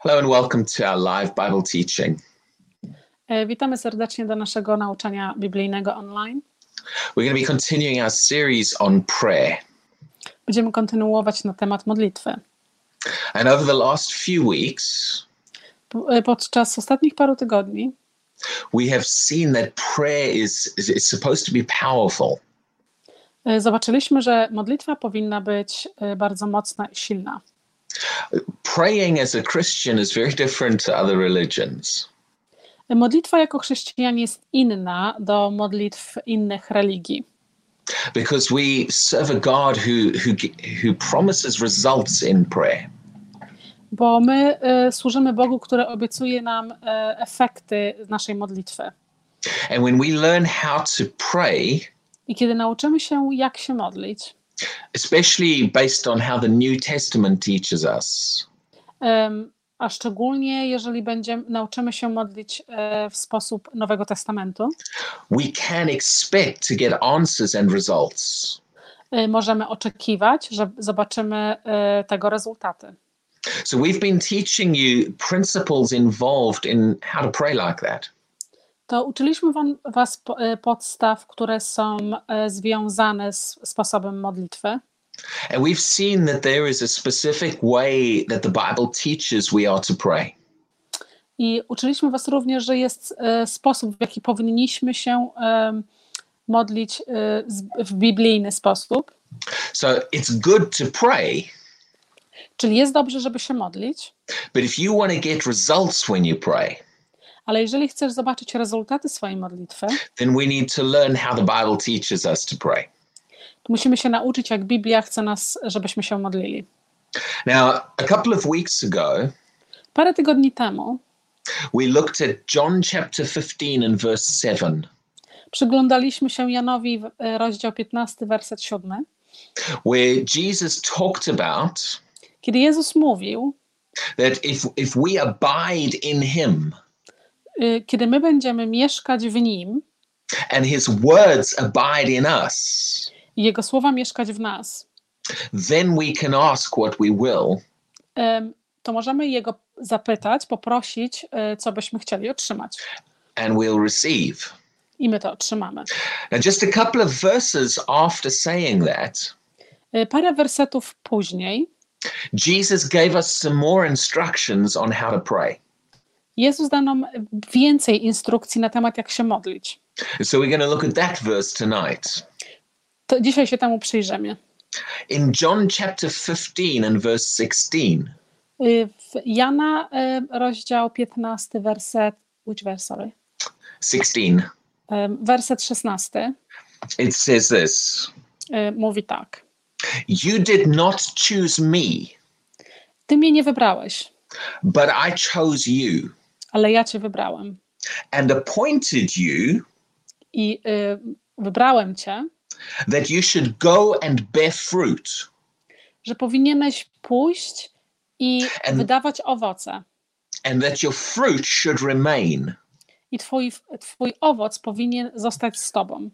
Hello and welcome to our live Bible teaching. E, Witamy serdecznie do naszego nauczania biblijnego online. We're going to be continuing our series on prayer. Będziemy kontynuować na temat modlitwy. And over the last few weeks, e, Podczas ostatnich paru tygodni we have seen that prayer is, is, supposed to be powerful. e, zobaczyliśmy, że modlitwa powinna być bardzo mocna i silna. Praying as a Christian is very different to other religions. Modlitwa jako chrześcijan jest inna do modlitw innych religii, because we serve a God who, who, who promises results in prayer. bo my e, służymy Bogu, który obiecuje nam e, efekty naszej modlitwy. And when we learn how to pray, I kiedy nauczymy się, jak się modlić, especially based on how the New Testament teaches us, Em, a szczególnie jeżeli będziemy, nauczymy się modlić e, w sposób Nowego Testamentu, we can expect to get answers and results. e, możemy oczekiwać, że zobaczymy e, tego rezultaty. So we've been teaching you principles involved in how to pray like that. To uczyliśmy Was e, podstaw, które są e, związane z sposobem modlitwy. And we've seen that there is a specific way that the Bible teaches we are to pray. I uczyliśmy Was również, że jest e, sposób, w jaki powinniśmy się modlić w biblijny sposób. So it's good to pray, Czyli jest dobrze, żeby się modlić, but if you want to get results when you pray, ale jeżeli chcesz zobaczyć rezultaty swojej modlitwy, then we need to learn how the Bible teaches us to pray. to musimy się nauczyć, jak Biblia chce nas, żebyśmy się modlili. Now, a couple of weeks ago, Parę tygodni temu we looked at John chapter 15 and verse 7, przyglądaliśmy się Janowi, e, rozdział 15, werset 7, where Jesus talked about kiedy Jezus mówił, that if, if we abide in him kiedy my będziemy mieszkać w Nim and his words abide in us, Jego słowa mieszkać w nas, then we can ask what we will to możemy Jego zapytać, poprosić, e, co byśmy chcieli otrzymać. and we'll receive. I my to otrzymamy. Now, just a couple of verses after saying that, E, Parę wersetów później Jesus gave us some more instructions on how to pray. Jezus dał nam więcej instrukcji na temat, jak się modlić. So we're going to look at that verse tonight. To dzisiaj się temu przyjrzymy. In John chapter 15 and verse 16, Y, W Jana e, rozdział 15, werset, which verse, sorry? 16, Em, Werset 16 it says this mówi tak. You did not choose me, Ty mnie nie wybrałeś, but I chose you ale ja cię wybrałem. and appointed you I y, wybrałem cię, that you should go and bear fruit, że powinieneś pójść i And- wydawać owoce. and that your fruit should remain. I twój, twój owoc powinien zostać z tobą.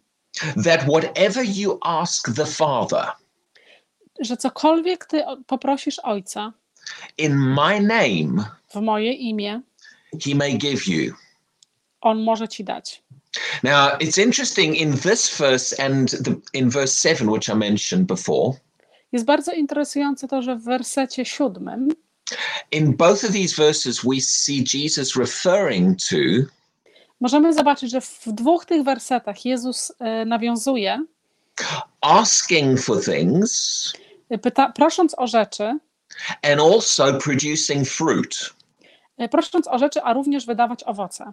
That whatever you ask the Father Że cokolwiek ty poprosisz Ojca in my name, w moje imię, he may give you. On może ci dać. Now, it's interesting in this verse and the, in verse 7, which I mentioned before, Jest bardzo interesujące to, że w wersecie siódmym in both of these verses, we see Jesus referring to możemy zobaczyć, że w dwóch tych wersetach Jezus e, nawiązuje, asking for things pyta, prosząc o rzeczy, and also producing fruit. E, prosząc o rzeczy, a również wydawać owoce.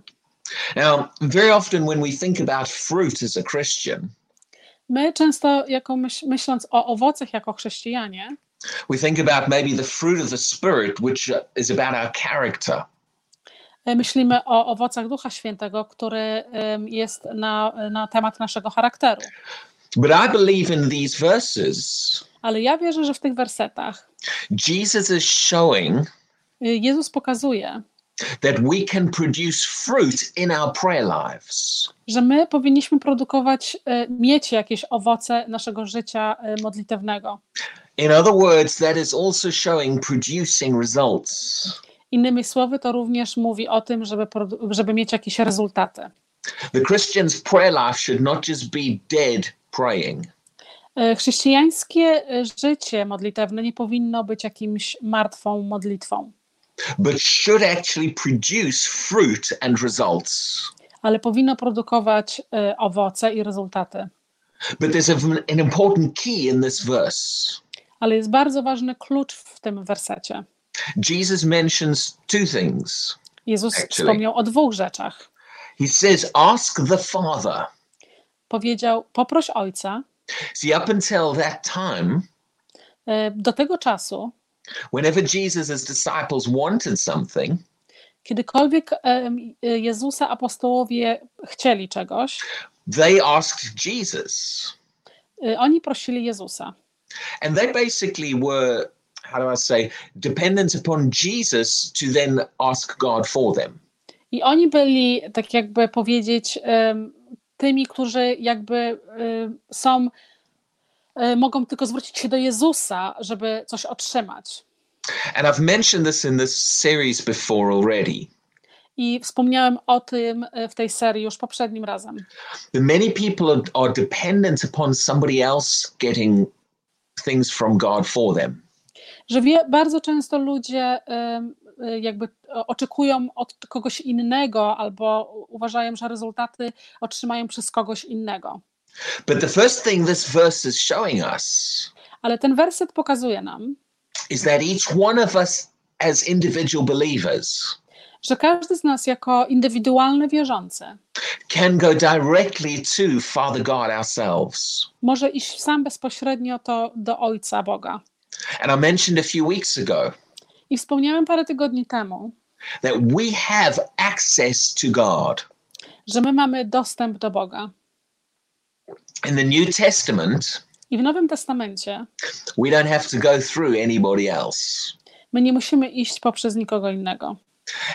Now, very often when we think about fruit as a Christian, My często, jako myśl, myśląc o owocach jako chrześcijanie, we think about maybe the fruit of the Spirit, which uh, is about our character. e, myślimy o owocach Ducha Świętego, który jest na, na temat naszego charakteru. But I believe in these verses, Ale ja wierzę, że w tych wersetach Jesus is showing Jezus pokazuje, that we can produce fruit in our prayer lives. że my powinniśmy produkować, e, mieć jakieś owoce naszego życia e, modlitewnego. In other words, that is also showing producing results. Innymi słowy, to również mówi o tym, żeby, żeby mieć jakieś rezultaty. The Christian's prayer life should not just be dead praying. Chrześcijańskie życie modlitewne nie powinno być jakimś martwą modlitwą, but should actually produce fruit and results. ale powinno produkować e, owoce i rezultaty. But there's a, an important key in this verse. Ale jest bardzo ważny klucz w tym wersecie. Jesus mentions two things. Jezus Actually. wspomniał o dwóch rzeczach. He says, Ask the Father. Powiedział: Poproś ojca. See, up until that time, E, Do tego czasu, whenever Jesus' disciples wanted something, kiedykolwiek Jezusa apostołowie chcieli czegoś, they asked Jesus. e, oni prosili Jezusa. And they basically were, how do I say, dependent upon Jesus to then ask God for them. I oni byli, tak jakby powiedzieć, tymi, którzy jakby em, są, mogą tylko zwrócić się do Jezusa, żeby coś otrzymać. And I've mentioned this in this series before already. I wspomniałem o tym e, w tej serii już poprzednim razem, many people are, are dependent upon somebody else getting things from God for them. że wie, bardzo często ludzie e, jakby e, oczekują od kogoś innego albo uważają, że rezultaty otrzymają przez kogoś innego. But the first thing this verse is showing us Ale ten werset pokazuje nam, is that each one of us as individual believers że każdy z nas jako indywidualny wierzący can go directly to Father God ourselves. może iść sam bezpośrednio to do Ojca Boga. And I mentioned a few weeks ago I wspomniałem parę tygodni temu, that we have access to God. że my mamy dostęp do Boga. In the New Testament, I w Nowym Testamencie we don't have to go through anybody else. my nie musimy iść poprzez nikogo innego.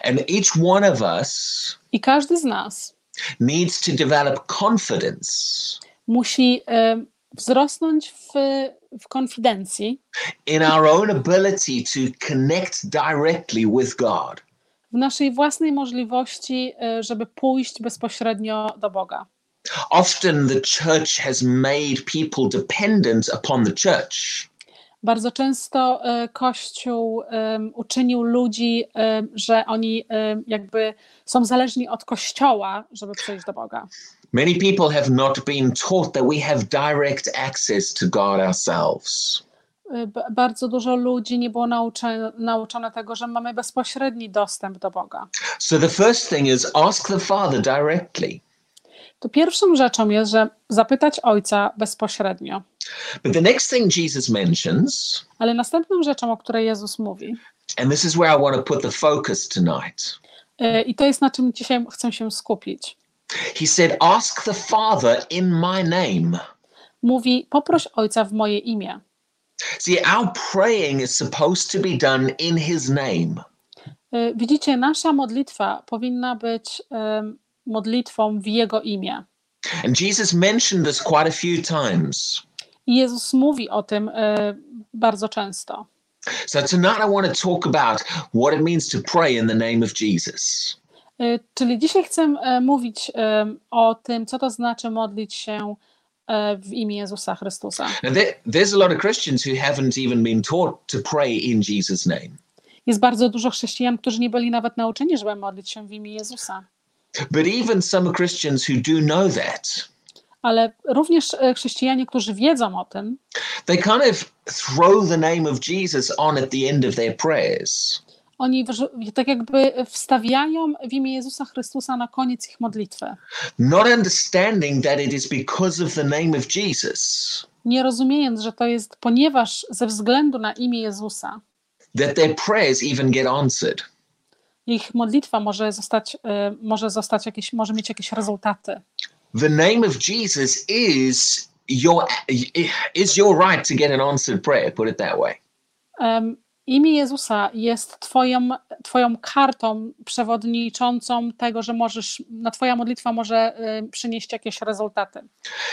And each one of us I każdy z nas needs to develop confidence musi e, wzrosnąć w, w konfidencji, in our own ability to connect directly with God. w naszej własnej możliwości, e, żeby pójść bezpośrednio do Boga. Often the church has made people dependent upon the church. Bardzo często e, Kościół em, uczynił ludzi, em, że oni jakby są zależni od Kościoła, żeby przejść do Boga. Many people have not been taught that we have direct access to God ourselves. Bardzo dużo ludzi nie było nauczone, nauczone tego, że mamy bezpośredni dostęp do Boga. So the first thing is ask the Father directly. To pierwszą rzeczą jest, że zapytać Ojca bezpośrednio. But the next thing Jesus mentions, Ale następną rzeczą, o której Jezus mówi, and this is where I want to put the focus tonight, y, i to jest na czym dzisiaj chcę się skupić, he said, Ask the Father in my name. mówi: Poproś Ojca w moje imię. See, our praying is supposed to be done in his name. Y, Widzicie, nasza modlitwa powinna być em, modlitwą w Jego imię. And Jesus mentioned this quite a few times. I Jezus mówi o tym y, bardzo często. So tonight I want to talk about what it means to pray in the name of Jesus. Y, Czyli dzisiaj chcę e, mówić o tym, co to znaczy modlić się e, w imię Jezusa Chrystusa. There, there's a lot of Christians who haven't even been taught to pray in Jesus' name. Jest bardzo dużo chrześcijan, którzy nie byli nawet nauczeni, żeby modlić się w imię Jezusa. But even some Christians who do know that, Ale również e, chrześcijanie, którzy wiedzą o tym, they kind of throw the name of Jesus on at the end of their prayers. oni tak jakby wstawiają w imię Jezusa Chrystusa na koniec ich modlitwy, not understanding that it is because of the name of Jesus nie rozumiejąc, że to jest ponieważ ze względu na imię Jezusa that their prayers even get answered. Ich modlitwa może zostać, e, może zostać jakieś, może mieć jakieś rezultaty. The name of Jesus is your is your right to get an answered prayer, put it that way. Em, Imię Jezusa jest twoją, twoją kartą przewodniczącą tego, że możesz, na twoja modlitwa może e, przynieść jakieś rezultaty.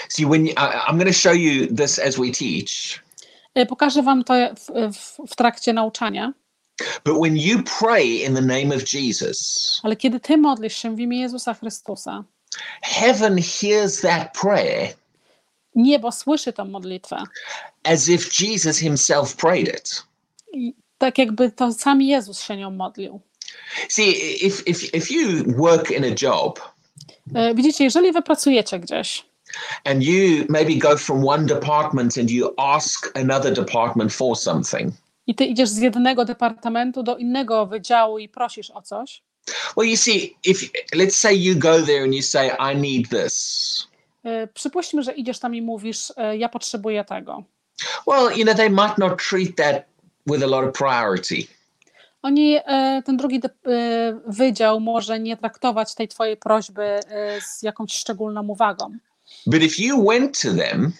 See, when you, I, I'm going to show you this as we teach, E, Pokażę wam to w, w, w trakcie nauczania, But when you pray in the name of Jesus, Ale kiedy ty modlisz się w imię Jezusa Chrystusa, heaven hears that prayer niebo słyszy tę modlitwę. as if Jesus himself prayed it. I tak jakby to sam Jezus się nią modlił. See, if, if, if you work in a job E, Widzicie, jeżeli wy pracujecie gdzieś and you maybe go from one department and you ask another department for something, i ty idziesz z jednego departamentu do innego wydziału i prosisz o coś, well, you see, if let's say you go there and you say, I need this. e, przypuśćmy, że idziesz tam i mówisz, e, ja potrzebuję tego. Well, you know, they might not treat that with a lot of priority. Oni, e, ten drugi wydział może nie traktować tej twojej prośby z jakąś szczególną uwagą. But if you went to them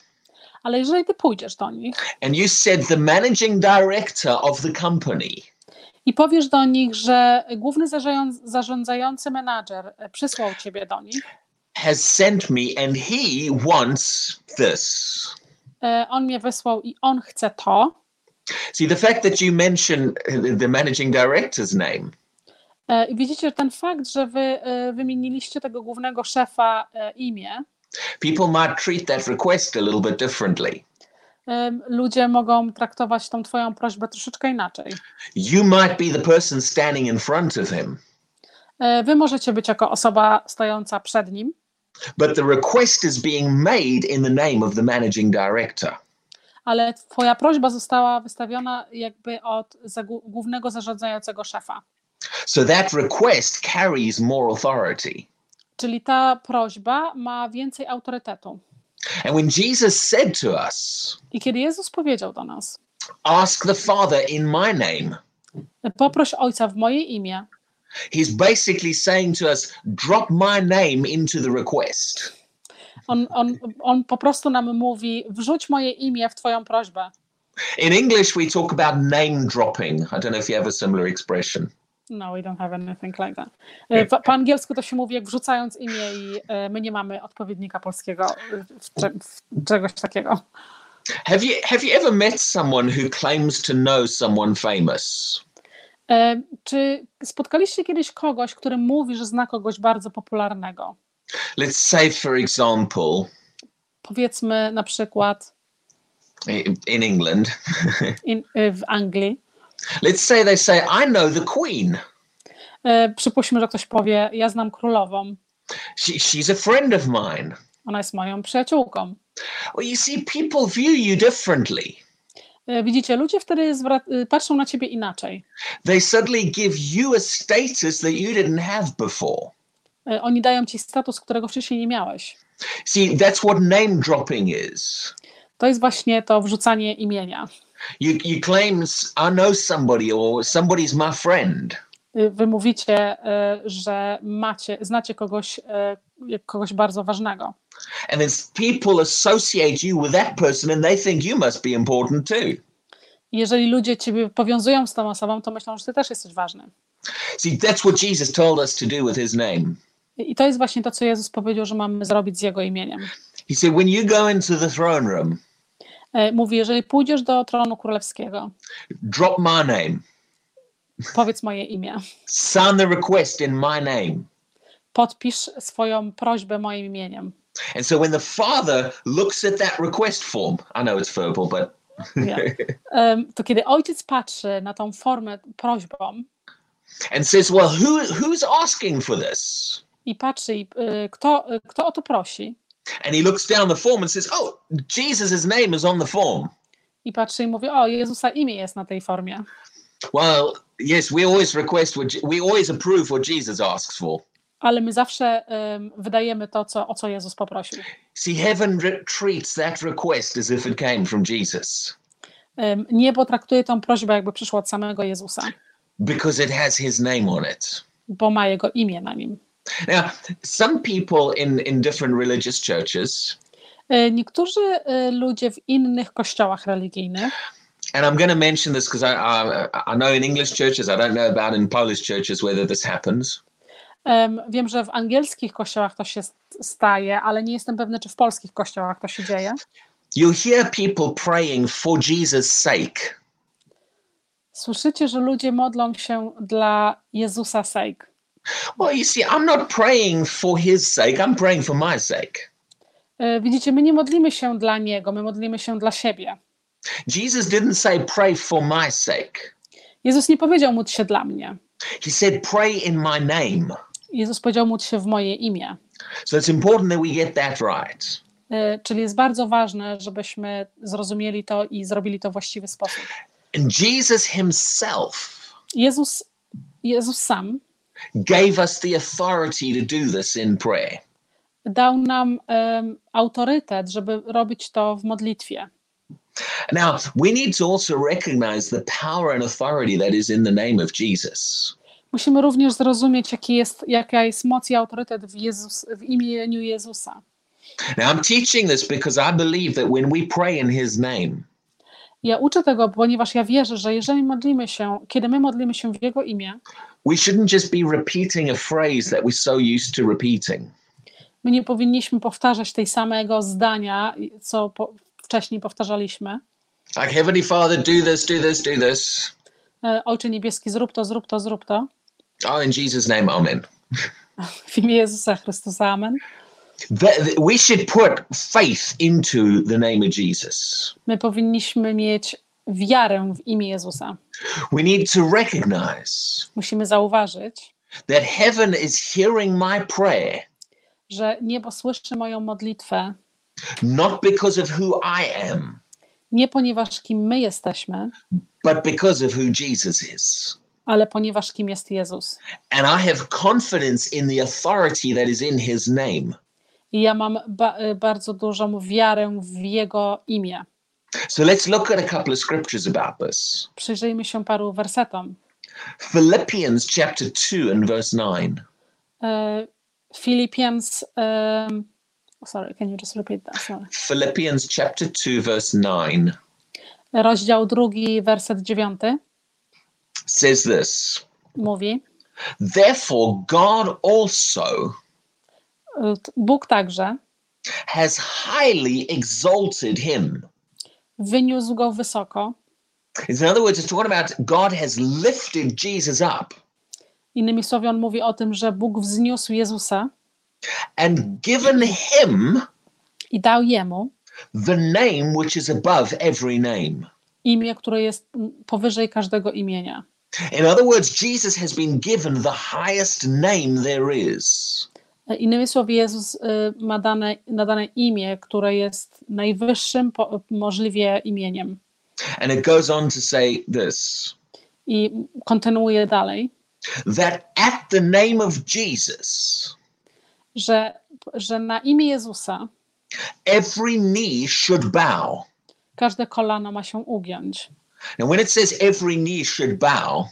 Ale jeżeli ty pójdziesz do nich and you said, the managing director of the company. i powiesz do nich, że główny zarząd- zarządzający menadżer e, przysłał ciebie do nich, has sent me and he wants this. e, on mnie wysłał i on chce to, See, the fact that you mention the managing director's name. E, widzicie, że ten fakt, że wy wymieniliście tego głównego szefa imię, people might treat that request a little bit differently. ludzie mogą traktować tą twoją prośbę troszeczkę inaczej. You might be the person standing in front of him, E, Wy możecie być jako osoba stojąca przed nim, but the request is being made in the name of the managing director. ale twoja prośba została wystawiona jakby od głównego zarządzającego szefa. So that request carries more authority. Czyli ta prośba ma więcej autorytetu. And when Jesus said to us, I kiedy Jezus powiedział do nas, Ask the Father in my name, poproś Ojca w moje imię, he's basically saying to us, Drop my name into the request. on, on, on po prostu nam mówi, wrzuć moje imię w twoją prośbę. In English, we talk about name dropping. I don't know if you have a similar expression. No, we don't have anything like that. E, Po, po angielsku to się mówi jak wrzucając imię i e, my nie mamy odpowiednika polskiego w, cze- w czegoś takiego. Have you have you ever met someone who claims to know someone famous? E, Czy spotkaliście kiedyś kogoś, który mówi, że zna kogoś bardzo popularnego? Let's say, for example, Powiedzmy na przykład in England, in, w Anglii. Let's say they say, I know the Queen. E, Przypuśćmy, że ktoś powie, ja znam królową, She, she's a friend of mine. ona jest moją przyjaciółką. Well, you see, people view you differently. E, Widzicie, ludzie wtedy e, patrzą na ciebie inaczej. They suddenly give you a status that you didn't have before. E, Oni dają ci status, którego wcześniej nie miałeś. See, that's what name dropping is. To jest właśnie to wrzucanie imienia. You, you claim, I know somebody or somebody's my friend. Y, Wy mówicie, e, że macie, znacie kogoś, jak kogoś bardzo ważnego. And then s- people associate you with that person and they think you must be important too. Jeżeli ludzie ciebie powiązują z tą osobą, to myślą, że ty też jesteś ważny. See, that's what Jesus told us to do with his name. I to jest właśnie to, co Jezus powiedział, że mamy zrobić z Jego imieniem. He said, when you go into the throne room, Mówi, jeżeli pójdziesz do tronu królewskiego, drop my name, powiedz moje imię, sign the request in my name. podpisz swoją prośbę moim imieniem. And so when the Father looks at that request form, I know it's verbal, but. Em, To kiedy ojciec patrzy na tą formę prośbą and says, well, who who's asking for this? i patrzy, i, y, kto, y, kto o to prosi, And he looks down the form and says, oh, Jesus' name is on the form. i patrzy i mówi, o, Jezusa imię jest na tej formie. Well, yes, we always request what we always approve what Jesus asks for. ale my zawsze em, wydajemy to, co, o co Jezus poprosił. See, heaven re- treats that request as if it came from Jesus Em, Niebo traktuje tą prośbę, jakby przyszła od samego Jezusa, because it has his name on it. bo ma Jego imię na nim. Now, some people in, in different religious churches, E, Niektórzy e, ludzie w innych kościołach religijnych, and I'm going to mention this because I, I, I know in English churches, I don't know about in Polish churches whether this happens. em, wiem, że w angielskich kościołach to się st- staje, ale nie jestem pewny, czy w polskich kościołach to się dzieje. You'll hear people praying for Jesus' sake. Słyszycie, że ludzie modlą się dla Jezusa sake. Well, you see, I'm not praying for his sake, I'm praying for my sake. E, Widzicie, my nie modlimy się dla Niego, my modlimy się dla siebie. Jesus didn't say, pray for my sake. Jezus nie powiedział módl się dla mnie. He said, pray in my name. Jezus powiedział módl się w moje imię. So it's important that we get that right. E, Czyli jest bardzo ważne, żebyśmy zrozumieli to i zrobili to w właściwy sposób. And Jesus himself Jezus, Jezus sam gave us the authority to do this in prayer. dał nam em, autorytet, żeby robić to w modlitwie. Now, we need to also recognize the power and authority that is in the name of Jesus. Musimy również zrozumieć, jaki jest, jaka jest moc i autorytet w, Jezus, w imieniu Jezusa. Now, I'm teaching this because I believe that when we pray in his name, Ja uczę tego, ponieważ ja wierzę, że jeżeli modlimy się, kiedy my modlimy się w Jego imię, we shouldn't just be repeating a phrase that we're so used to repeating. my nie powinniśmy powtarzać tej samego zdania, co po, wcześniej powtarzaliśmy. Like, Heavenly Father, do this, do this, do this. E, Ojcze Niebieski, zrób to, zrób to, zrób to. Oh, in Jesus' name, amen. W imię Jezusa Chrystusa, amen. We should put faith into the name of Jesus. My powinniśmy mieć wiarę w imię Jezusa. We need to recognize Musimy zauważyć, that heaven is hearing my prayer, że niebo słyszy moją modlitwę not because of who I am, nie ponieważ kim my jesteśmy, but because of who Jesus is. ale ponieważ kim jest Jezus. And I have confidence in the authority that is in his name. I ja mam ba- bardzo dużą wiarę w Jego imię. So let's look at a couple of scriptures about this. Przyjrzyjmy się paru wersetom. Philippians chapter 2 and verse 9. E, Philippians, um, sorry, can you just repeat that? Sorry. Philippians chapter 2 verse 9 Rozdział drugi, werset dziewiąty says this. mówi, Therefore God also t- Bóg także has highly exalted him. Wyniósł go wysoko. In other words, it's talking about God has lifted Jesus up Innymi słowy, on mówi o tym, że Bóg wzniósł Jezusa and given him i dał jemu the name which is above every name. imię, które jest powyżej każdego imienia. In other words, Jesus has been given the highest name there is. E, Innymi słowy, Jezus y, ma dane, nadane imię, które jest najwyższym po, możliwie imieniem. And it goes on to say this I kontynuuje dalej, that at the name of Jesus, że, że na imię Jezusa every knee should bow. każde kolano ma się ugiąć. Now, when it says every knee should bow,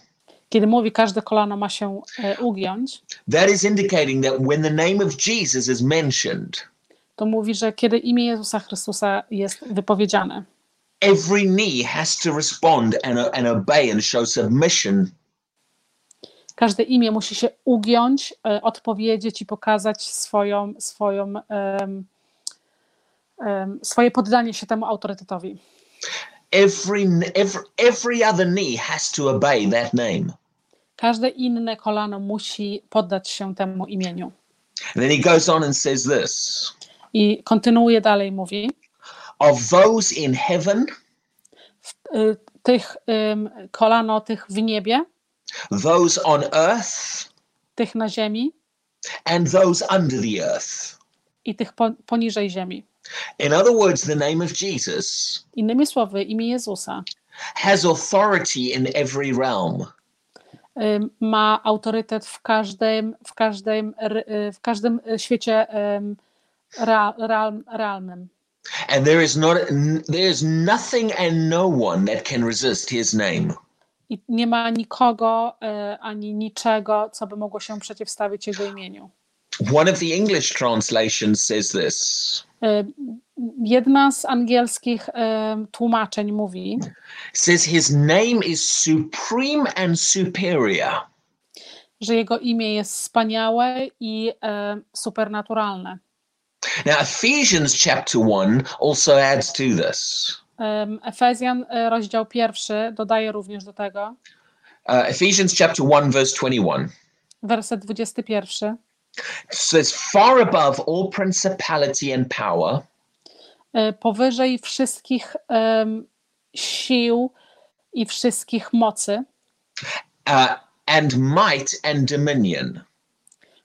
Kiedy mówi każde kolano ma się e, ugiąć, that is indicating that when the name of Jesus is mentioned, to mówi, że kiedy imię Jezusa Chrystusa jest wypowiedziane, every knee has to respond and, and obey and show submission. Każde imię musi się ugiąć, e, odpowiedzieć i pokazać swoją, swoją, em, em, swoje poddanie się temu autorytetowi. every every every other knee has to obey that name Każde inne kolano musi poddać się temu imieniu. and then he goes on and says this. I kontynuuje dalej, mówi, of those in heaven? Y, tych kolano, tych w niebie, those on earth? Tych na ziemi. And those under the earth? I tych po, poniżej ziemi. in other words the name of jesus Innymi słowy, imię Jezusa. has authority in every realm ma autorytet w każdym, w każdym, y, w każdym y, świecie real, realnym. and there is not there is nothing and no one that can resist his name I nie ma nikogo y, ani niczego, co by mogło się przeciwstawić Jego imieniu. one of the english translations says this Jedna z angielskich tłumaczeń mówi, says his name is supreme and superior że Jego imię jest wspaniałe i y, supernaturalne. Now, Ephesians chapter 1 also adds to this. Em, Efezjan, e, rozdział pierwszy, dodaje również do tego, Uh, Ephesians chapter 1, verse 21 werset 21. says, Far above all principality and power, Powyżej wszystkich sił i wszystkich mocy, uh, and might and dominion,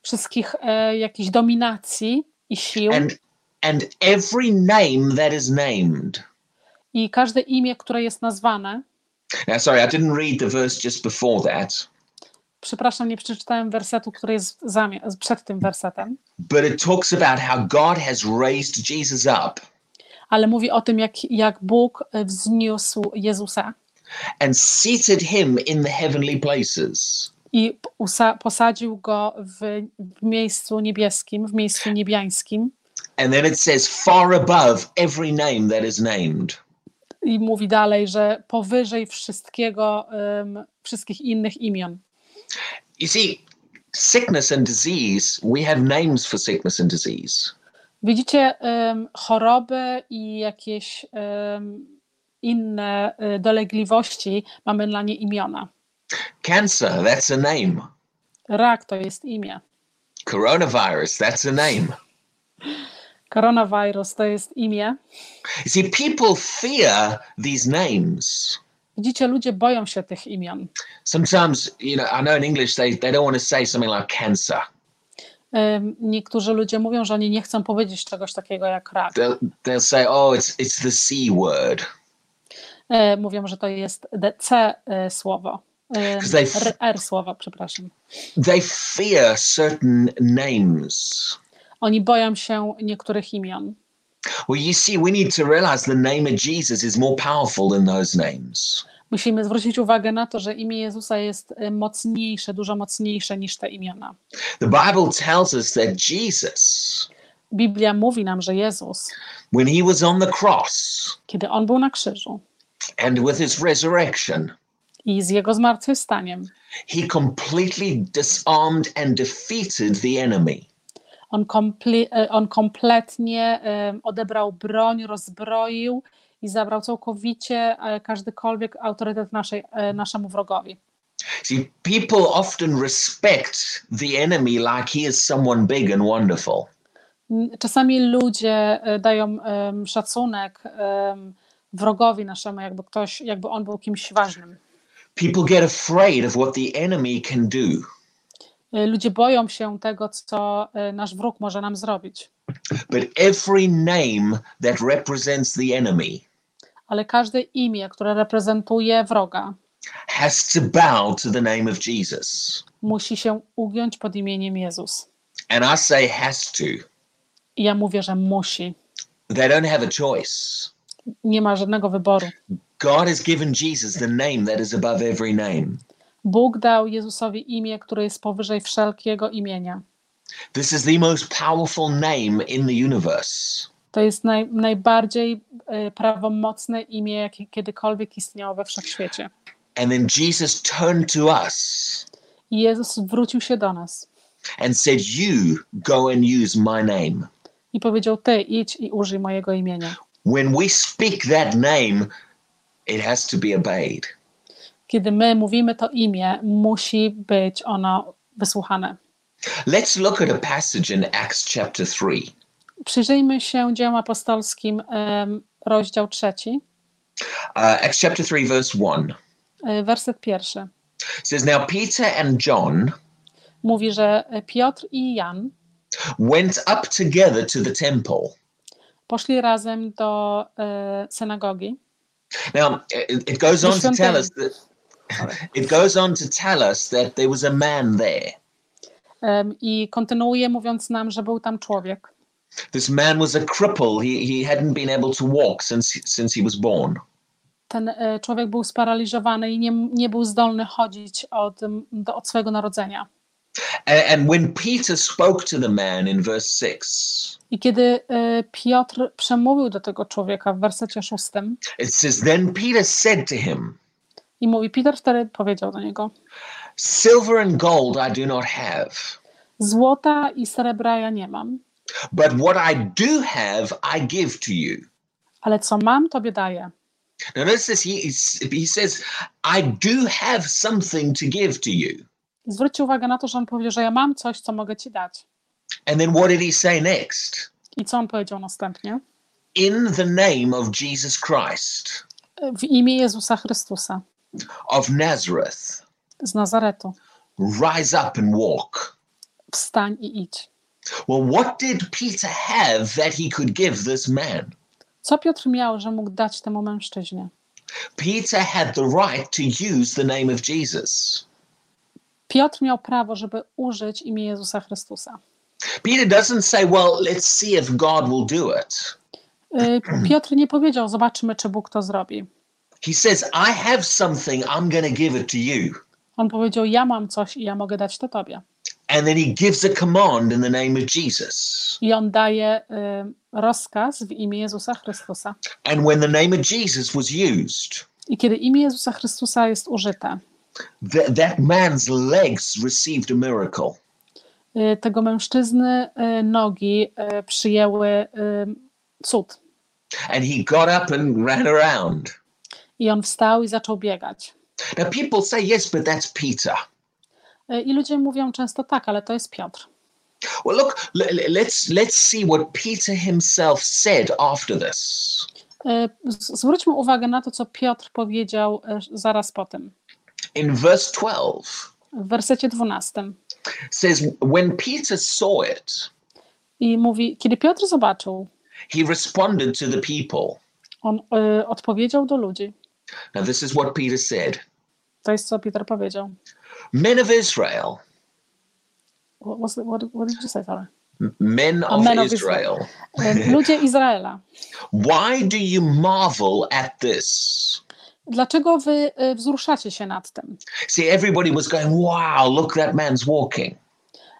wszystkich e, jakichś dominacji i sił. And and every name that is named. i każde imię, które jest nazwane. Now, sorry, I didn't read the verse just before that, Przepraszam, nie przeczytałem wersetu, który jest przed tym wersetem, but it talks about how God has raised Jesus up ale mówi o tym, jak, jak Bóg e, wzniósł Jezusa and seated him in the heavenly places. i posadził go w, w miejscu niebieskim, w miejscu niebiańskim. And then it says, far above every name that is named. I mówi dalej, że powyżej wszystkiego, em, wszystkich innych imion. You see, sickness and disease, we have names for sickness and disease. Widzicie, choroby i jakieś inne e, dolegliwości, mamy dla nie imiona. Cancer, that's a name. Rak to jest imię. Coronavirus, that's a name. Koronawirus to jest imię. You see, people fear these names. Widzicie, ludzie boją się tych imion. Sometimes, you know, I know in English they, they don't want to say something like cancer. Niektórzy ludzie mówią, że oni nie chcą powiedzieć czegoś takiego jak rak. They'll, they'll say, oh, it's, it's the C word. E, Mówią, że to jest C e, słowo. E, they- R słowo, przepraszam. They fear certain names. Oni boją się niektórych imion. Well, you see, we need to realize the name of Jesus is more powerful than those names. Musimy zwrócić uwagę na to, że imię Jezusa jest e, mocniejsze, dużo mocniejsze niż te imiona. The Bible tells us that Jesus, Biblia mówi nam, że Jezus, when he was on the cross kiedy On był na krzyżu and with his resurrection, i z Jego zmartwychwstaniem, he completely disarmed and defeated the enemy. On, komple- on kompletnie em, odebrał broń, rozbroił i zabrał całkowicie e, każdykolwiek autorytet naszej, e, naszemu wrogowi. See, people often respect the enemy like he is someone big and wonderful. Czasami ludzie e, dają em, szacunek em, wrogowi naszemu, jakby ktoś, jakby on był kimś ważnym. People get afraid of what the enemy can do. Ludzie boją się tego, co nasz wróg może nam zrobić. But every name that represents the enemy Ale każde imię, które reprezentuje wroga, has to bow to the name of Jesus. musi się ugiąć pod imieniem Jezus. And I say has to. I ja mówię, że musi. They don't have a choice. Nie ma żadnego wyboru. God has given Jesus the name that is above every name. Bóg dał Jezusowi imię, które jest powyżej wszelkiego imienia. This is the most powerful name in the universe. To jest naj, najbardziej e, prawomocne imię, jakie kiedykolwiek istniało we wszechświecie. And then Jesus turned to us I Jezus zwrócił się do nas and said, You go and use my name. i powiedział: Ty idź i użyj mojego imienia. When we speak that name, it has to be obeyed. Kiedy my mówimy to imię, musi być ono wysłuchane. Let's look at a passage in Acts chapter 3. Przyjrzyjmy się dziełom apostolskim, rozdział trzeci, Uh, Acts chapter 3, verse 1. e, werset pierwszy. It says, Now Peter and John Mówi, że Piotr i Jan went up together to the temple. poszli razem do e, synagogi. Now, it, it goes on to tell us that it goes on to tell us that there was a man there. I kontynuuje mówiąc nam, że był tam człowiek. This man was a cripple. He, he hadn't been able to walk since since he was born. Ten e, człowiek był sparaliżowany i nie, nie był zdolny chodzić od, od swojego narodzenia. A- And when Peter spoke to the man in verse 6, I kiedy e, Piotr przemówił do tego człowieka w wersecie szóstym it says, Then Peter said to him, i mówi, Peter wtedy powiedział do niego, Silver and gold I do not have, złota i srebra ja nie mam, but what I do have I give to you. ale co mam, tobie daję. Now notice this. He, he says, "I do have something to give to you." Zwróćcie uwagę na to, że on powiedział, że ja mam coś, co mogę ci dać. And then what did he say next? I co on powiedział następnie? In the name of Jesus Christ W imię Jezusa Chrystusa of Nazareth, z Nazaretu. rise up and walk. Wstań i idź. Well, what did Peter have that he could give this man? Co Piotr miał, że mógł dać temu mężczyźnie? Peter had the right to use the name of Jesus. Piotr miał prawo, żeby użyć imię Jezusa Chrystusa. Peter doesn't say, well, let's see if God will do it. Y, Piotr nie powiedział, zobaczymy, czy Bóg to zrobi. He says, I have something, I'm going to give it to you. On powiedział, ja mam coś i ja mogę dać to tobie. And then he gives a command in the name of Jesus. I on daje y, rozkaz w imię Jezusa Chrystusa. And when the name of Jesus was used, I kiedy imię Jezusa Chrystusa jest użyte, th- that man's legs received a miracle. y, tego mężczyzny y, nogi y, przyjęły y, cud. And he got up and ran around. I on wstał i zaczął biegać. Now, people say, yes, but that's Peter. Y, I ludzie mówią często tak, ale to jest Piotr. Well, look, let's let's see what Peter himself said after this. Z- Zwróćmy uwagę na to, co Piotr powiedział y, zaraz po tym. In verse 12, W wersecie 12. says, When Peter saw it, I mówi, kiedy Piotr zobaczył, he responded to the people. on y, odpowiedział do ludzi. Now, this is what Peter said To jest, co Piotr powiedział. Men of Israel, What, what's the- what, what did you say, sorry? men A of, men of Israel, Y, Ludzie Izraela, why do you marvel at this? dlaczego wy y, wzruszacie się nad tym? See, everybody was going, Wow, look, that man's walking.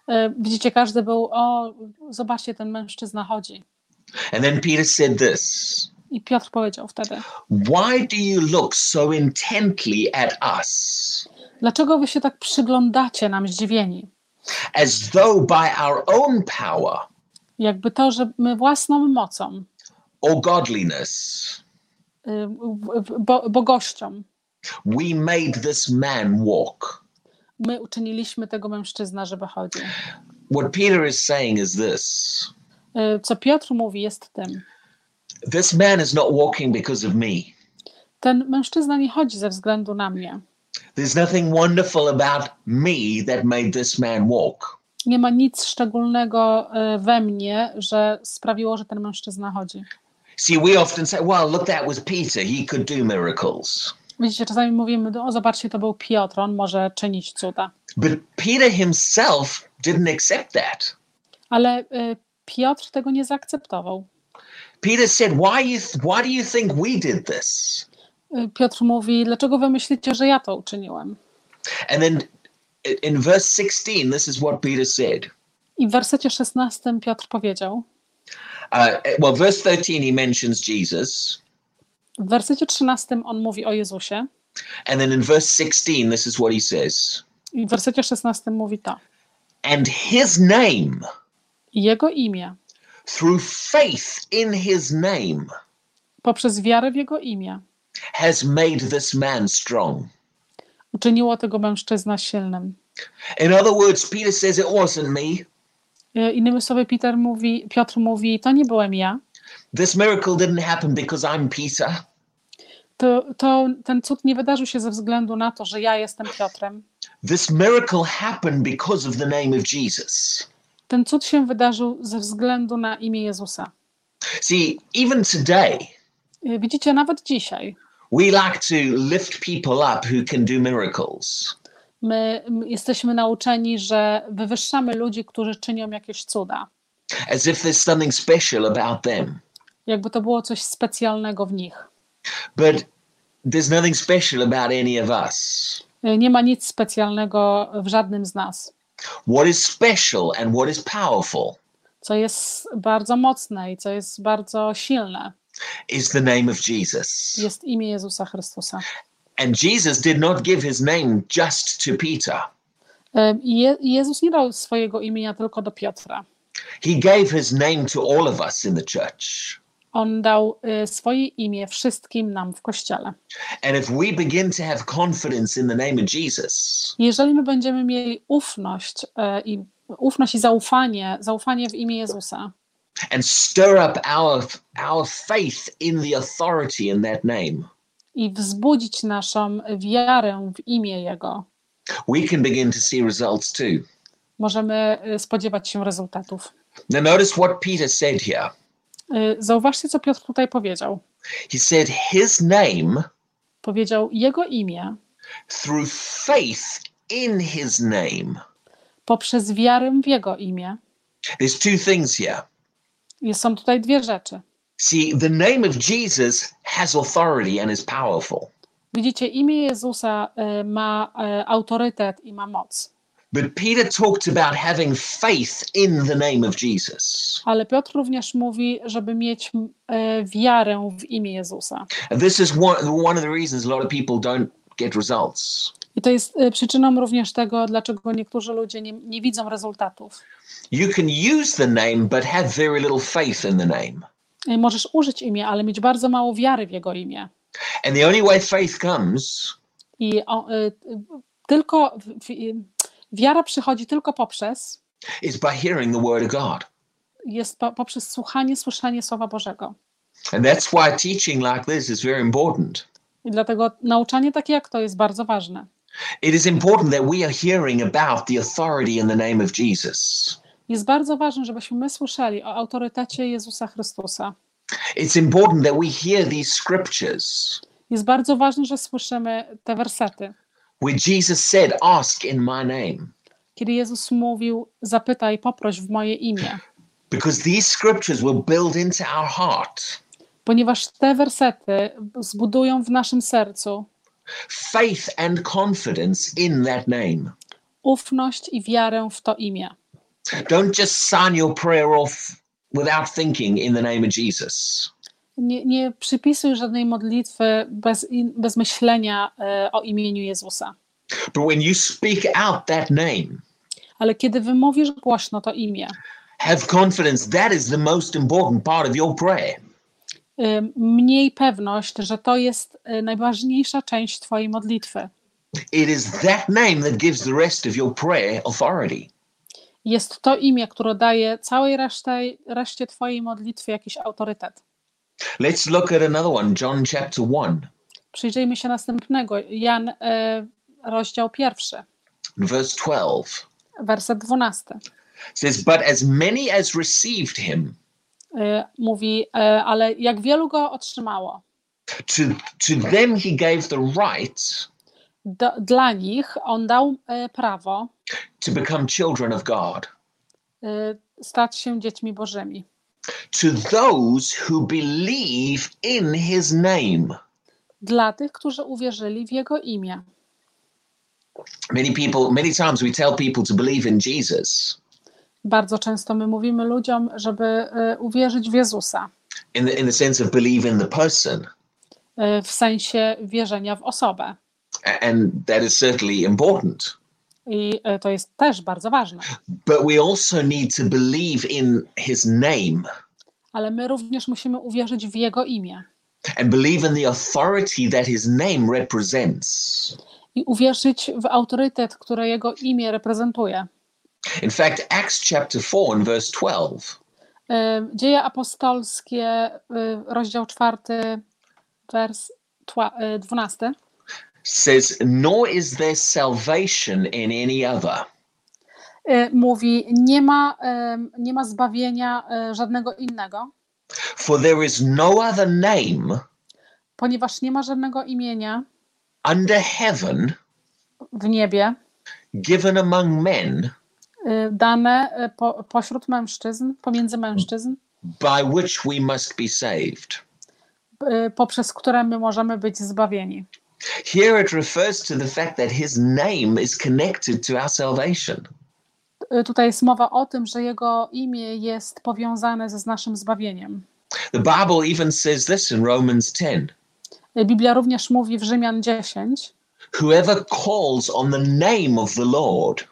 Y, Widzicie, każdy był, o, zobaczcie, ten mężczyzna chodzi. And then Peter said this I Piotr powiedział wtedy, Why do you look so intently at us? Dlaczego wy się tak przyglądacie nam zdziwieni? as though by our own power Jakby to, że my własną mocą, or godliness y, bo, bogością, we made this man walk. my uczyniliśmy tego mężczyzna, żeby chodził. What Peter is saying is this Y, Co Piotr mówi jest tym. this man is not walking because of me. Ten mężczyzna nie chodzi ze względu na mnie. There's nothing wonderful about me that made this man walk. Nie ma nic szczególnego y, we mnie, że sprawiło, że ten mężczyzna chodzi. See, we often say, well, look, that was Peter. He could do miracles. Widzicie, czasami mówimy, o zobaczcie, to był Piotr, on może czynić cuda. But Peter himself didn't accept that. Ale y, Piotr tego nie zaakceptował. Peter said, why, you why do you think we did this? Piotr mówi, dlaczego wy myślicie, że ja to uczyniłem? And then i- in verse 16, this is what Peter said. I w wersecie 16 Piotr powiedział, Uh, well, verse 13, he mentions Jesus. w wersecie 13 on mówi o Jezusie And then in verse 16, this is what he says i w wersecie 16 mówi to. And his name, I Jego imię, through faith in his name, poprzez wiarę w Jego imię, has made this man strong. uczyniło tego mężczyzna silnym. In other words, Peter says, It wasn't me. Y, Innymi słowy, Peter mówi, Piotr mówi, to nie byłem ja. This miracle didn't happen because I'm Peter. To, to ten cud nie wydarzył się ze względu na to, że ja jestem Piotrem. This miracle happened because of the name of Jesus. Ten cud się wydarzył ze względu na imię Jezusa. See, even today, Y, Widzicie, nawet dzisiaj we like to lift people up who can do miracles. my jesteśmy nauczeni, że wywyższamy ludzi, którzy czynią jakieś cuda. as if there's something special about them. Jakby to było coś specjalnego w nich. But there's nothing special about any of us. Y, Nie ma nic specjalnego w żadnym z nas. What is special and what is powerful Co jest bardzo mocne i co jest bardzo silne, is the name of Jesus. jest imię Jezusa Chrystusa. And Jesus did not give his name just to Peter, Je- Jezus nie dał swojego imienia tylko do Piotra. he gave his name to all of us in the church. On dał y, swoje imię wszystkim nam w Kościele. And if we begin to have confidence in the name of Jesus, Jeżeli my będziemy mieli ufność y, i ufność i zaufanie, zaufanie w imię Jezusa and stir up our our faith in the authority in that name, i wzbudzić naszą wiarę w imię Jego, we can begin to see results too. możemy y, spodziewać się rezultatów. Now, notice what Peter said here. Y, Zauważcie, co Piotr tutaj powiedział. He said, His name, Powiedział Jego imię through faith in His name. poprzez wiarę w Jego imię. There's two things here. I Są tutaj dwie rzeczy. See, the name of Jesus has authority and is powerful. Widzicie, imię Jezusa y, ma y, autorytet i ma moc. But Peter talked about having faith in the name of Jesus. Ale Piotr również mówi, żeby mieć y, wiarę w imię Jezusa. And this is one, one of the reasons a lot of people don't get results. I to jest y, przyczyną również tego, dlaczego niektórzy ludzie nie, nie widzą rezultatów. You can use the name, but have very little faith in the name. Y, Możesz użyć imię, ale mieć bardzo mało wiary w jego imię. And the only way faith comes I o, y, tylko y, wiara przychodzi tylko poprzez is by hearing the word of God. jest po, poprzez słuchanie, słyszenie Słowa Bożego. And that's why teaching like this is very important. I dlatego nauczanie takie jak to jest bardzo ważne. It is important that we are hearing about the authority in the name of Jesus. Jest bardzo ważne, żebyśmy my słyszeli o autorytecie Jezusa Chrystusa. It's important that we hear these scriptures Jest bardzo ważne, że słyszymy te wersety. where Jesus said, Ask in my name. Kiedy Jezus mówił, zapytaj, poproś w moje imię. Because these scriptures will build into our heart Ponieważ te wersety zbudują w naszym sercu faith and confidence in that name. ufność i wiarę w to imię. Don't just sign your prayer off without thinking in the name of Jesus. Nie, nie przypisuj żadnej modlitwy bez, bez myślenia e, o imieniu Jezusa. But when you speak out that name, Ale kiedy wymówisz głośno to imię, have confidence that is the most important part of your prayer. E, mniej pewność, że to jest e, najważniejsza część Twojej modlitwy. It is that name that gives the rest of your prayer authority. Jest to imię, które daje całej reszcie, reszcie Twojej modlitwy jakiś autorytet. Let's look at another one, John chapter 1, Przyjrzyjmy się następnego. Jan, e, rozdział pierwszy, verse 12. werset dwunasty. says, But as many as received him, mówi, e, ale jak wielu go otrzymało, to, to them he gave the right do, dla nich on dał e, prawo to become children of God. stać się dziećmi bożymi. To those who believe in his name. Dla tych, którzy uwierzyli w jego imię. Many people, many times we tell people to believe in Jesus Bardzo często my mówimy ludziom, żeby e, uwierzyć w Jezusa, in the, in the sense of believe in the person. e, w sensie wierzenia w osobę. And that is certainly important. I e, to jest też bardzo ważne. But we also need to believe in his name Ale my również musimy uwierzyć w jego imię and believe in the authority that his name represents. i uwierzyć w autorytet, który jego imię reprezentuje. In fact, Acts chapter 4 and verse 12 E, Dzieje apostolskie, e, rozdział czwarty, wers tła- e, dwunasty. says, Nor is there salvation in any other, Mówi, nie ma, nie ma zbawienia żadnego innego, for there is no other name ponieważ nie ma żadnego imienia under heaven w niebie given among men dane e, po, pośród mężczyzn, pomiędzy mężczyzn, by which we must be saved. e, poprzez które my możemy być zbawieni. Here it refers to the fact that his name is connected to our salvation. Tutaj jest mowa o tym, że jego imię jest powiązane ze z naszym zbawieniem. The Bible even says this in Romans 10 E, Biblia również mówi w Rzymian 10, Whoever calls on the name of the Lord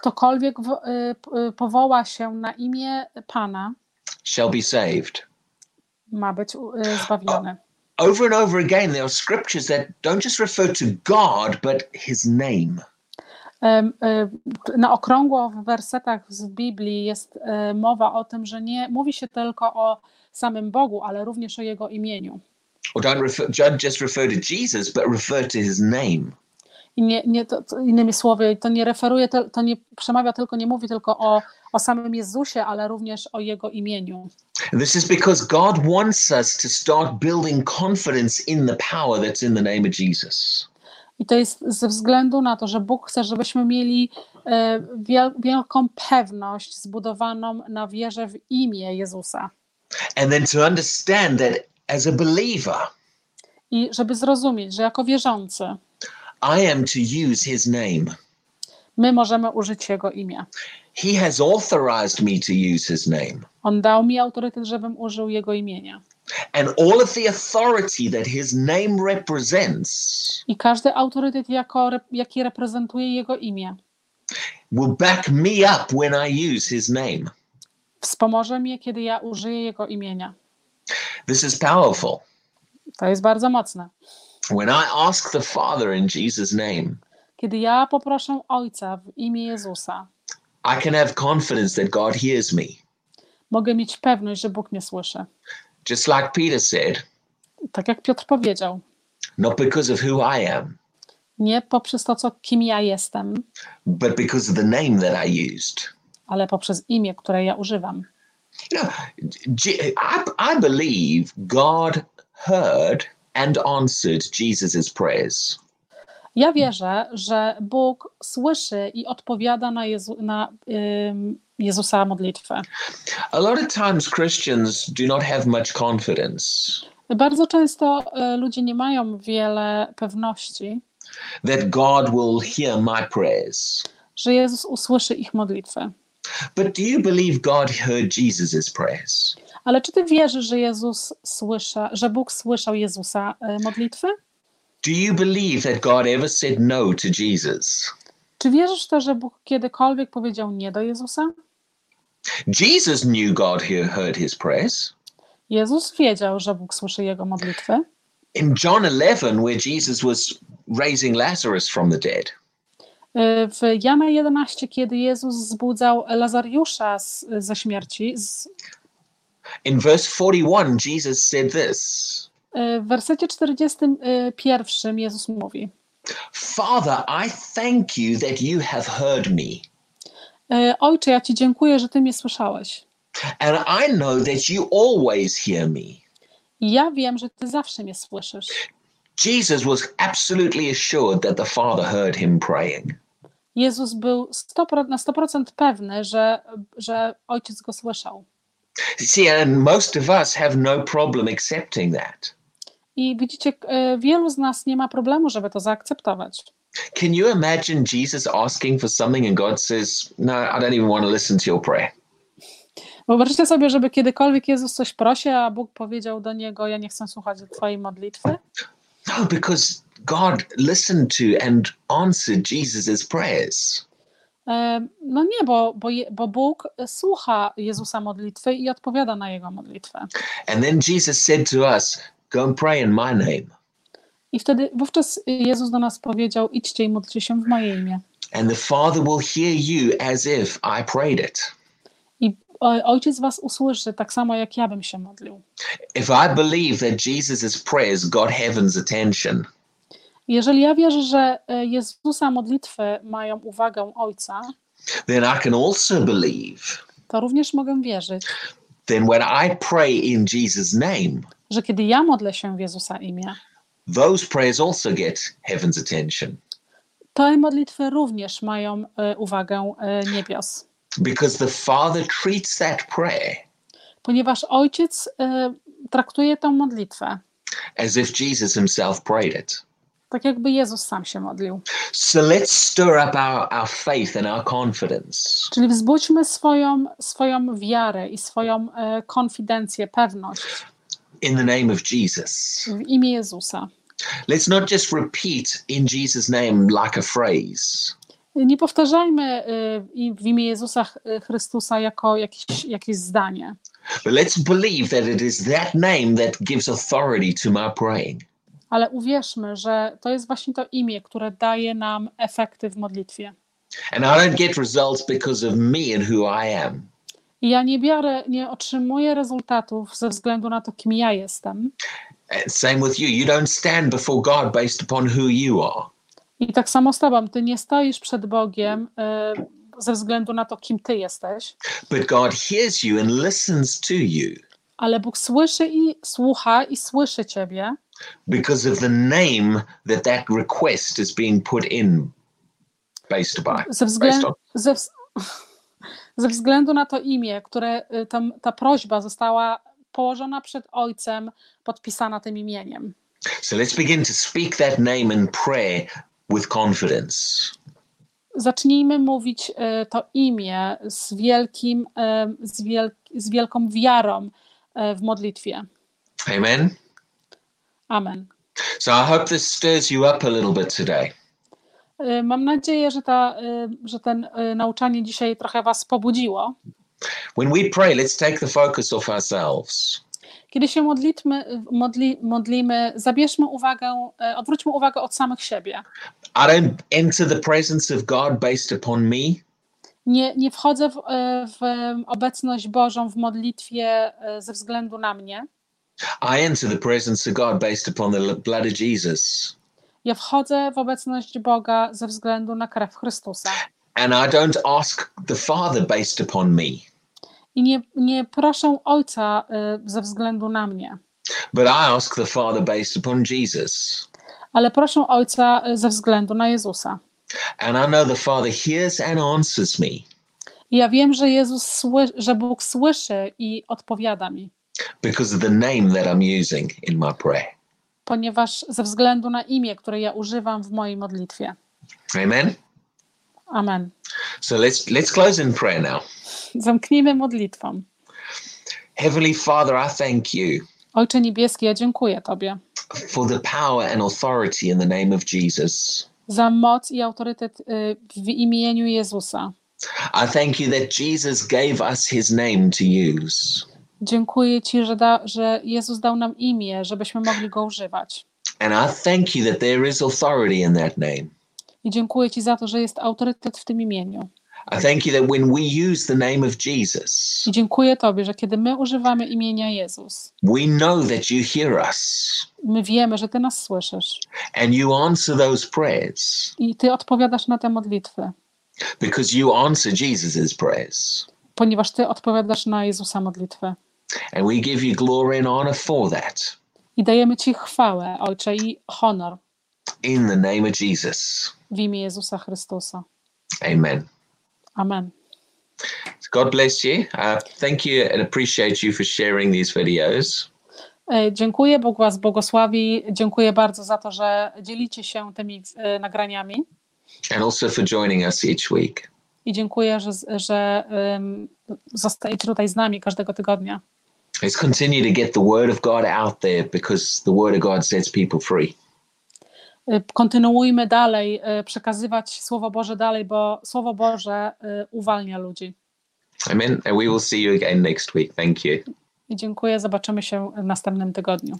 ktokolwiek w, p- e, powoła się na imię Pana, shall be saved. ma być e, zbawiony. Over and over again, there are scriptures that don't just refer to God, but his name. Na okrągło w wersetach z Biblii jest mowa o tym, że nie mówi się tylko o samym Bogu, ale również o Jego imieniu. Or don't, refer, don't just refer to Jesus, but refer to his name. I nie, nie, to, to innymi słowy, to nie referuje, te- to nie przemawia tylko, nie mówi tylko o, o samym Jezusie, ale również o Jego imieniu. This is because God wants us to start building confidence in the power that's in the name of Jesus. I to jest ze względu na to, że Bóg chce, żebyśmy mieli e, wiel, wielką pewność zbudowaną na wierze w imię Jezusa. And then to understand that as a believer, I żeby zrozumieć, że jako wierzący I am to use his name. my możemy użyć Jego imię. He has authorized me to use his name. On dał mi autorytet, żebym użył Jego imienia. And all of the authority that his name represents I każdy autorytet, jako, jaki reprezentuje Jego imię, will back me up when I use his name. wspomoże mnie, kiedy ja użyję Jego imienia. This is powerful. To jest bardzo mocne. When I ask the Father in Jesus' name, Kiedy ja poproszę Ojca w imię Jezusa, I can have confidence that God hears me. mogę mieć pewność, że Bóg mnie słyszy. Just like Peter said, Tak jak Piotr powiedział, not because of who I am, nie poprzez to, co, kim ja jestem, but because of the name that I used. ale poprzez imię, które ja używam. You know, I, I believe God heard and answered Jesus' prayers. Ja wierzę, że Bóg słyszy i odpowiada na, Jezu, na ym, Jezusa modlitwę. A lot of times Christians do not have much confidence Bardzo często y, ludzie nie mają wiele pewności, that God will hear my prayers. że Jezus usłyszy ich modlitwę. But do you believe God heard Jesus' prayers? Ale czy ty wierzysz, że Jezus słysza, że Bóg słyszał Jezusa y, modlitwy? Do you believe that God ever said no to Jesus? Czy wierzysz to, że Bóg kiedykolwiek powiedział nie do Jezusa? Jesus knew God he- heard his prayers. Jezus wiedział, że Bóg słyszy jego modlitwy. In John 11, where Jesus was raising Lazarus from the dead, W Jana 11, kiedy Jezus zbudzał Lazariusza z, ze śmierci, z, in verse 41, Jesus said this y, w wersecie 41 Jezus mówi: Father, I thank you that you have heard me. y, Ojcze, ja Ci dziękuję, że Ty mnie słyszałeś. And I know that you always hear me. I ja wiem, że Ty zawsze mnie słyszysz. Jesus was absolutely assured that the Father heard him praying. Jezus był 100%, na 100% pewny, że, że Ojciec go słyszał. See, and most of us have no problem accepting that. I widzicie, y, wielu z nas nie ma problemu, żeby to zaakceptować. Can you imagine Jesus asking for something and God says, No, I don't even want to listen to your prayer? Wyobraźcie sobie, żeby kiedykolwiek Jezus coś prosi, a Bóg powiedział do niego: Ja nie chcę słuchać Twojej modlitwy. No, because God listened to and answered Jesus' prayers. E, No nie, bo, bo, bo Bóg słucha Jezusa modlitwy i odpowiada na jego modlitwę. And then Jesus said to us, Go and pray in my name. I wtedy wówczas Jezus do nas powiedział: Idźcie i módlcie się w moje imię. And the Father will hear you as if I prayed it. I Ojciec was usłyszy tak samo, jak ja bym się modlił. If I believe that Jesus' prayers got heaven's attention, Jeżeli ja wierzę, że e, Jezusa modlitwy mają uwagę Ojca, then I can also believe to również mogę wierzyć, then when I pray in Jesus' name, że kiedy ja modlę się w Jezusa imię, those prayers also get heaven's attention te modlitwy również mają e, uwagę e, niebios. because the Father treats that prayer Ponieważ Ojciec traktuje tę modlitwę as if Jesus himself prayed it. Tak, jakby Jezus sam się modlił. So let's stir up our, our faith and our confidence. Czyli wzbudźmy swoją, swoją wiarę i swoją e, konfidencję, pewność in the name of Jesus. w imię Jezusa. Let's not just repeat in Jesus' name like a phrase, Nie powtarzajmy e, w imię Jezusa Ch- Chrystusa jako jakieś, jakieś zdanie, But let's believe that it is that name that gives authority to my praying. Ale uwierzmy, że to jest właśnie to imię, które daje nam efekty w modlitwie. And I don't get results because of me and who I am. I ja nie biorę, nie otrzymuję rezultatów ze względu na to, kim ja jestem. And same with you. You don't stand before God based upon who you are. I tak samo z tobą, ty nie stoisz przed Bogiem e, ze względu na to, kim ty jesteś, But God hears you and listens to you ale Bóg słyszy i słucha i słyszy ciebie, because of the name that that request is being put in based by. ze, Based względu, on. ze, wz- ze względu na to imię, które y, tam, ta prośba została położona przed Ojcem, podpisana tym imieniem. So let's begin to speak that name in prayer with confidence. Zacznijmy mówić y, to imię z, wielkim, y, z, wiel, z wielką wiarą w modlitwie. Amen. Amen. So I hope this stirs you up a little bit today. Y, Mam nadzieję, że, ta, y, że ten y, nauczanie dzisiaj trochę Was pobudziło. When we pray, let's take the focus off ourselves. Kiedy się modlitmy, modli, modlimy, zabierzmy uwagę, odwróćmy uwagę od samych siebie. I don't enter the presence of God based upon me. Nie, nie wchodzę w, w obecność Bożą w modlitwie ze względu na mnie. I enter the presence of God based upon the blood of Jesus. Ja wchodzę w obecność Boga ze względu na krew Chrystusa. And I don't ask the Father based upon me, I nie, nie proszę Ojca y, ze względu na mnie, but I ask the Father based upon Jesus. ale proszę Ojca y, ze względu na Jezusa. And I know the Father hears and answers me I ja wiem, że Jezus sły, że Bóg słyszy i odpowiada mi, because of the name that I'm using in my prayer. ponieważ ze względu na imię, które ja używam w mojej modlitwie. Amen. Amen. So let's let's close in prayer now. Zamknijmy modlitwą. Heavenly Father, I thank you Ojcze Niebieski, ja dziękuję Tobie for the power and authority in the name of Jesus. za moc i autorytet y, w imieniu Jezusa. I thank you that Jesus gave us his name to use. Dziękuję Ci, że, da, że Jezus dał nam imię, żebyśmy mogli go używać. And I thank you that there is authority in that name. I dziękuję Ci za to, że jest autorytet w tym imieniu. I thank you that when we use the name of Jesus, I dziękuję Tobie, że kiedy my używamy imienia Jezus, we know that you hear us my wiemy, że Ty nas słyszysz and you answer those prayers i Ty odpowiadasz na te modlitwy, because you answer Jesus's prayers. ponieważ Ty odpowiadasz na Jezusa modlitwę. And we give you glory and honor for that I dajemy Ci chwałę, Ojcze, i honor in the name of Jesus. w imię Jezusa Chrystusa. Amen. Amen. God bless you. Uh, thank you and appreciate you for sharing these videos. E, Dziękuję, Bóg Was błogosławi. Dziękuję bardzo za to, że dzielicie się tymi e, nagraniami. and also for joining us each week. I dziękuję, że, że um, zostajecie tutaj z nami każdego tygodnia. Let's continue to get the word of God out there because the word of God sets people free. Y, Kontynuujmy dalej, y, przekazywać Słowo Boże dalej, bo Słowo Boże y, uwalnia ludzi. Amen. And we will see you again next week. Thank you. I dziękuję, zobaczymy się w następnym tygodniu.